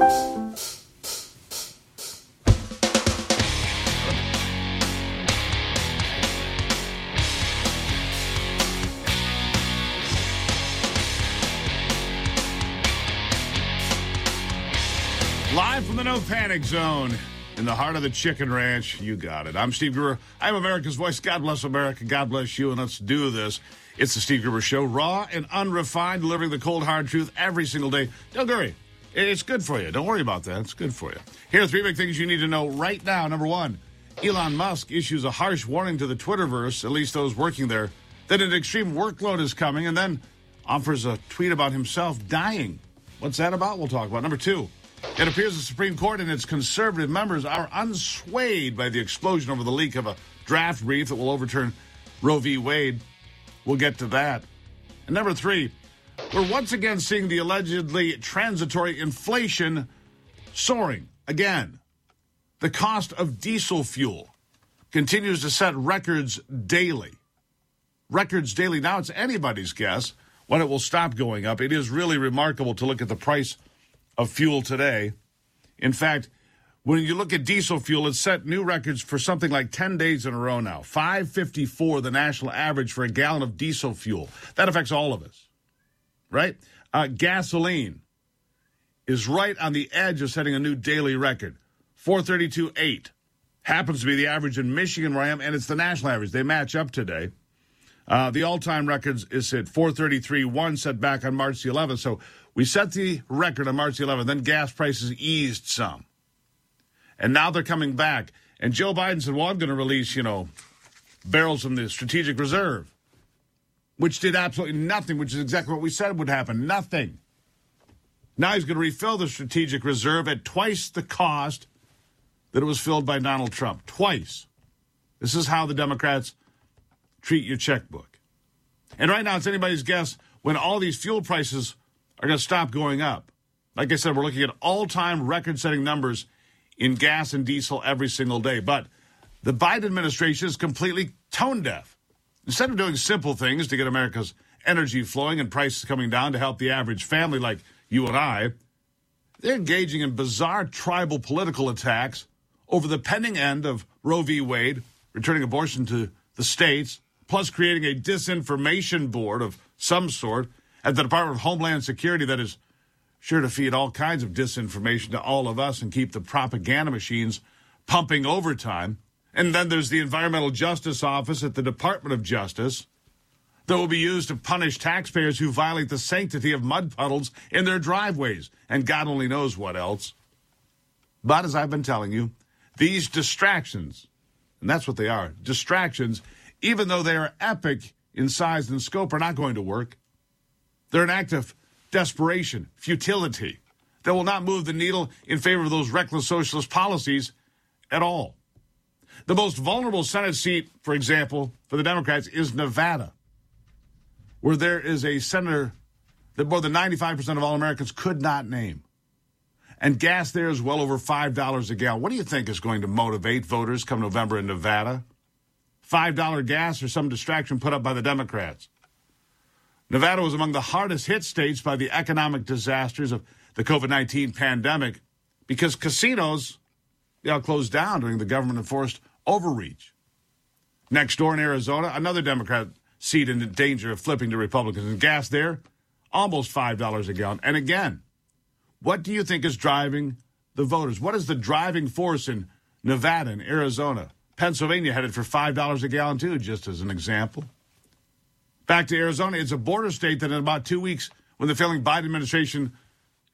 Live from the No Panic Zone in the heart of the Chicken Ranch. You got it. I'm Steve Gruber. I'm America's voice. God bless America. God bless you. And let's do this. It's the Steve Gruber Show, raw and unrefined, delivering the cold, hard truth every single day. Don't worry. It's good for you. Don't worry about that. It's good for you. Here are three big things you need to know right now. Number one, Elon Musk issues a harsh warning to the Twitterverse, at least those working there, that an extreme workload is coming, and then offers a tweet about himself dying. What's that about? We'll talk about. Number two, it appears the Supreme Court and its conservative members are unswayed by the explosion over the leak of a draft brief that will overturn Roe v. Wade. We'll get to that. And number three, we're once again seeing the allegedly transitory inflation soaring again. The cost of diesel fuel continues to set records daily. Records daily. Now it's anybody's guess when it will stop going up. It is really remarkable to look at the price of fuel today. In fact, when you look at diesel fuel, it's set new records for something like 10 days in a row now. 554 the national average for a gallon of diesel fuel. That affects all of us. Right? Uh, gasoline is right on the edge of setting a new daily record. 432.8 happens to be the average in Michigan where I am and it's the national average. They match up today. Uh, the all-time records is at 433.1 set back on March the 11th. So we set the record on March the 11th. Then gas prices eased some. And now they're coming back. And Joe Biden said, well, I'm going to release, you know, barrels from the strategic reserve, which did absolutely nothing, which is exactly what we said would happen. Nothing. Now he's going to refill the strategic reserve at twice the cost that it was filled by Donald Trump. Twice. This is how the Democrats treat your checkbook. And right now, it's anybody's guess when all these fuel prices are going to stop going up. Like I said, we're looking at all time record setting numbers in gas and diesel every single day. But the Biden administration is completely tone deaf. Instead of doing simple things to get America's energy flowing and prices coming down to help the average family like you and I, they're engaging in bizarre tribal political attacks over the pending end of Roe v. Wade, returning abortion to the states, plus creating a disinformation board of some sort at the Department of Homeland Security that is sure to feed all kinds of disinformation to all of us and keep the propaganda machines pumping overtime. And then there's the Environmental Justice Office at the Department of Justice that will be used to punish taxpayers who violate the sanctity of mud puddles in their driveways, and God only knows what else. But as I've been telling you, these distractions, and that's what they are distractions, even though they are epic in size and scope, are not going to work. They're an act of desperation, futility that will not move the needle in favor of those reckless socialist policies at all. The most vulnerable Senate seat, for example, for the Democrats is Nevada, where there is a senator that more than 95% of all Americans could not name. And gas there is well over $5 a gallon. What do you think is going to motivate voters come November in Nevada? $5 gas or some distraction put up by the Democrats? Nevada was among the hardest hit states by the economic disasters of the COVID 19 pandemic because casinos they all closed down during the government enforced overreach. Next door in Arizona, another Democrat seat in danger of flipping to Republicans. And gas there, almost $5 a gallon. And again, what do you think is driving the voters? What is the driving force in Nevada and Arizona? Pennsylvania headed for $5 a gallon, too, just as an example. Back to Arizona, it's a border state that in about two weeks, when the failing Biden administration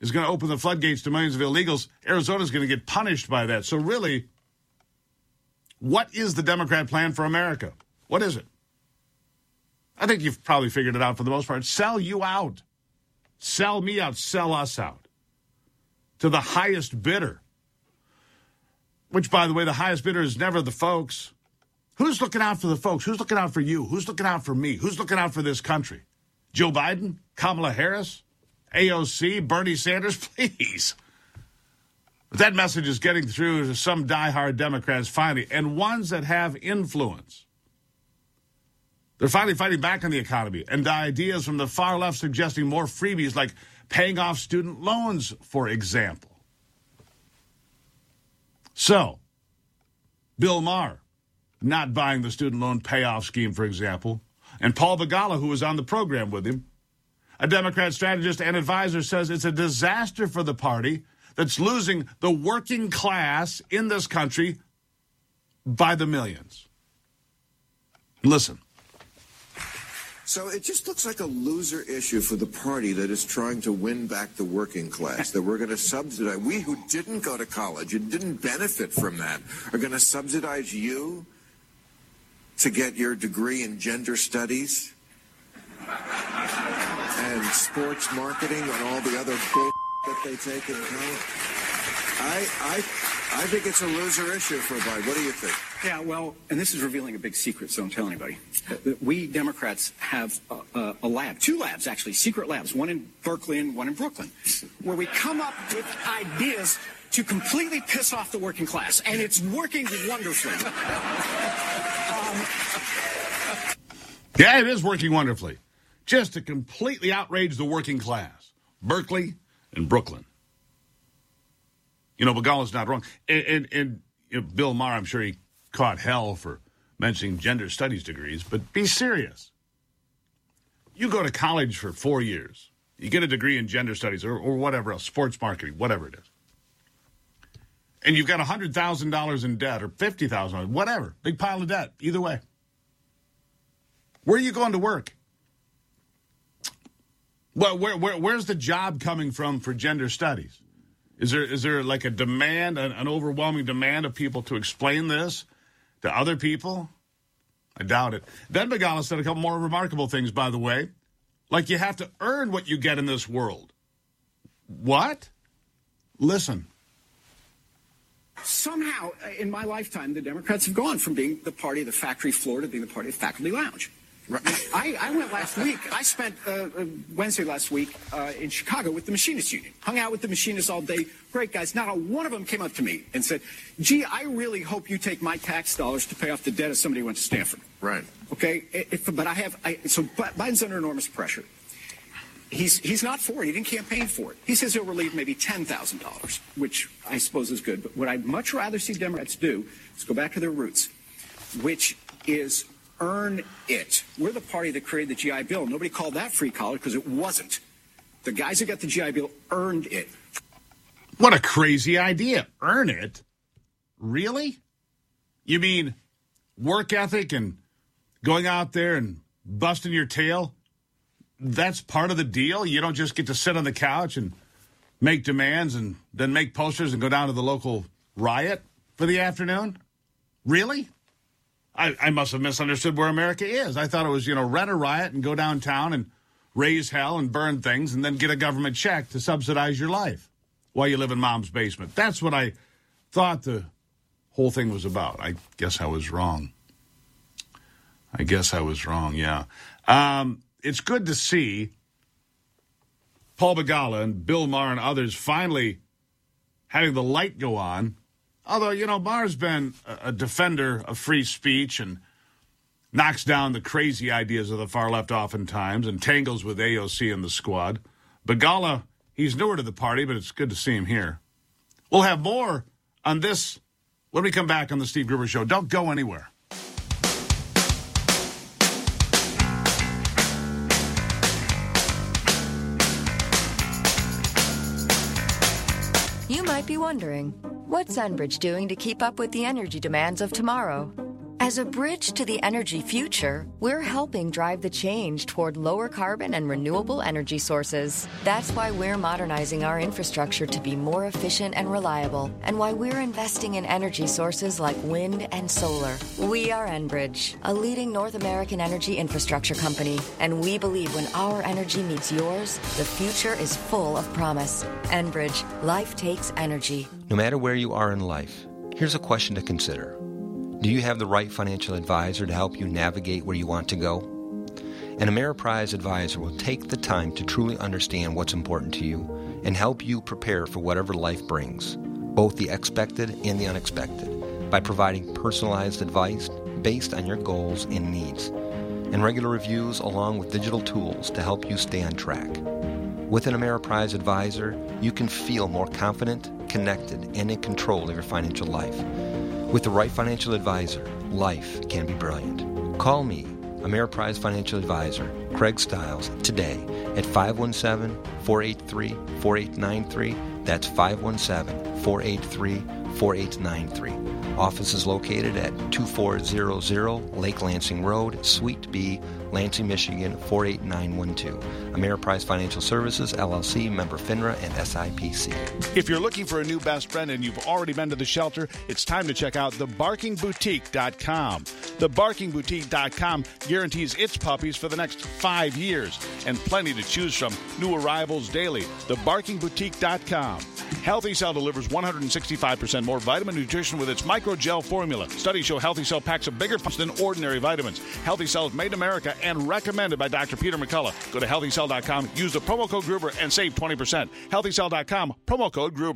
is going to open the floodgates to millions of illegals, Arizona is going to get punished by that. So, really, what is the Democrat plan for America? What is it? I think you've probably figured it out for the most part. Sell you out. Sell me out. Sell us out. To the highest bidder. Which, by the way, the highest bidder is never the folks. Who's looking out for the folks? Who's looking out for you? Who's looking out for me? Who's looking out for this country? Joe Biden? Kamala Harris? AOC? Bernie Sanders? Please. But that message is getting through to some diehard Democrats finally, and ones that have influence. They're finally fighting back on the economy and ideas from the far left suggesting more freebies like paying off student loans, for example. So, Bill Maher not buying the student loan payoff scheme, for example, and Paul Begala, who was on the program with him, a Democrat strategist and advisor, says it's a disaster for the party that's losing the working class in this country by the millions. Listen. So it just looks like a loser issue for the party that is trying to win back the working class, that we're going to subsidize. We who didn't go to college and didn't benefit from that are going to subsidize you to get your degree in gender studies and sports marketing and all the other bull that they take in college. I, I, I think it's a loser issue for Biden. What do you think? Yeah, well, and this is revealing a big secret, so don't tell anybody. We Democrats have a, a, lab, two labs actually, secret labs, one in Berkeley and one in Brooklyn, where we come up with ideas to completely piss off the working class, and it's working wonderfully. um, yeah, it is working wonderfully. Just to completely outrage the working class. Berkeley and Brooklyn. You know, Begala's not wrong. And, and, and you know, Bill Maher, I'm sure he caught hell for mentioning gender studies degrees, but be serious. You go to college for four years, you get a degree in gender studies or, or whatever else, sports marketing, whatever it is. And you've got $100,000 in debt or $50,000, whatever, big pile of debt, either way. Where are you going to work? Well, where, where, where's the job coming from for gender studies? Is there is there like a demand, an, an overwhelming demand of people to explain this to other people? I doubt it. Then Begala said a couple more remarkable things, by the way. Like you have to earn what you get in this world. What? Listen. Somehow, uh, in my lifetime, the Democrats have gone from being the party of the factory floor to being the party of the faculty lounge. I, I, went last week. I spent uh, uh, Wednesday last week uh, in Chicago with the Machinists Union. Hung out with the machinists all day. Great guys. Not a one of them came up to me and said, "Gee, I really hope you take my tax dollars to pay off the debt of somebody who went to Stanford." Right. Okay. If, but I have. I, so Biden's under enormous pressure. He's he's not for it. He didn't campaign for it. He says he'll relieve maybe ten thousand dollars, which I suppose is good. But what I'd much rather see Democrats do is go back to their roots, which is earn it. We're the party that created the GI Bill. Nobody called that free college because it wasn't. The guys who got the GI Bill earned it. What a crazy idea. Earn it? Really? You mean work ethic and going out there and busting your tail? That's part of the deal? You don't just get to sit on the couch and make demands and then make posters and go down to the local riot for the afternoon? Really? I, I must have misunderstood where America is. I thought it was, you know, rent a riot and go downtown and raise hell and burn things and then get a government check to subsidize your life while you live in mom's basement. That's what I thought the whole thing was about. I guess I was wrong. I guess I was wrong, yeah. Um, it's good to see Paul Begala and Bill Maher and others finally having the light go on Although, you know, Maher's been a, defender of free speech and knocks down the crazy ideas of the far left oftentimes and tangles with AOC and the squad. Begala, he's newer to the party, but it's good to see him here. We'll have more on this when we come back on the Steve Gruber Show. Don't go anywhere. You might be wondering what's Enbridge doing to keep up with the energy demands of tomorrow? As a bridge to the energy future, we're helping drive the change toward lower carbon and renewable energy sources. That's why we're modernizing our infrastructure to be more efficient and reliable, and why we're investing in energy sources like wind and solar. We are Enbridge, a leading North American energy infrastructure company, and we believe when our energy meets yours, the future is full of promise. Enbridge, life takes energy. No matter where you are in life, here's a question to consider. Do you have the right financial advisor to help you navigate where you want to go? An Ameriprise advisor will take the time to truly understand what's important to you and help you prepare for whatever life brings, both the expected and the unexpected, by providing personalized advice based on your goals and needs, and regular reviews along with digital tools to help you stay on track. With an Ameriprise advisor, you can feel more confident connected, and in control of your financial life. With the right financial advisor, life can be brilliant. Call me, Ameriprise Financial Advisor, Craig Stiles, today at 517 483 4893. That's 517 483 4893. Office is located at 2400 Lake Lansing Road, Suite B, Lansing, Michigan 48912. Ameriprise Financial Services, LLC, member FINRA and SIPC. If you're looking for a new best friend and you've already been to the shelter, it's time to check out thebarkingboutique.com. Thebarkingboutique.com guarantees its puppies for the next five years and plenty to choose from. New arrivals daily. Thebarkingboutique.com. Healthy Cell delivers 165% more vitamin nutrition with its microgel formula. Studies show Healthy Cell packs a bigger punch than ordinary vitamins. Healthy Cell is made in America and recommended by Dr. Peter McCullough. Go to healthycell.com, use the promo code Gruber, and save 20%. Healthycell.com, promo code Gruber.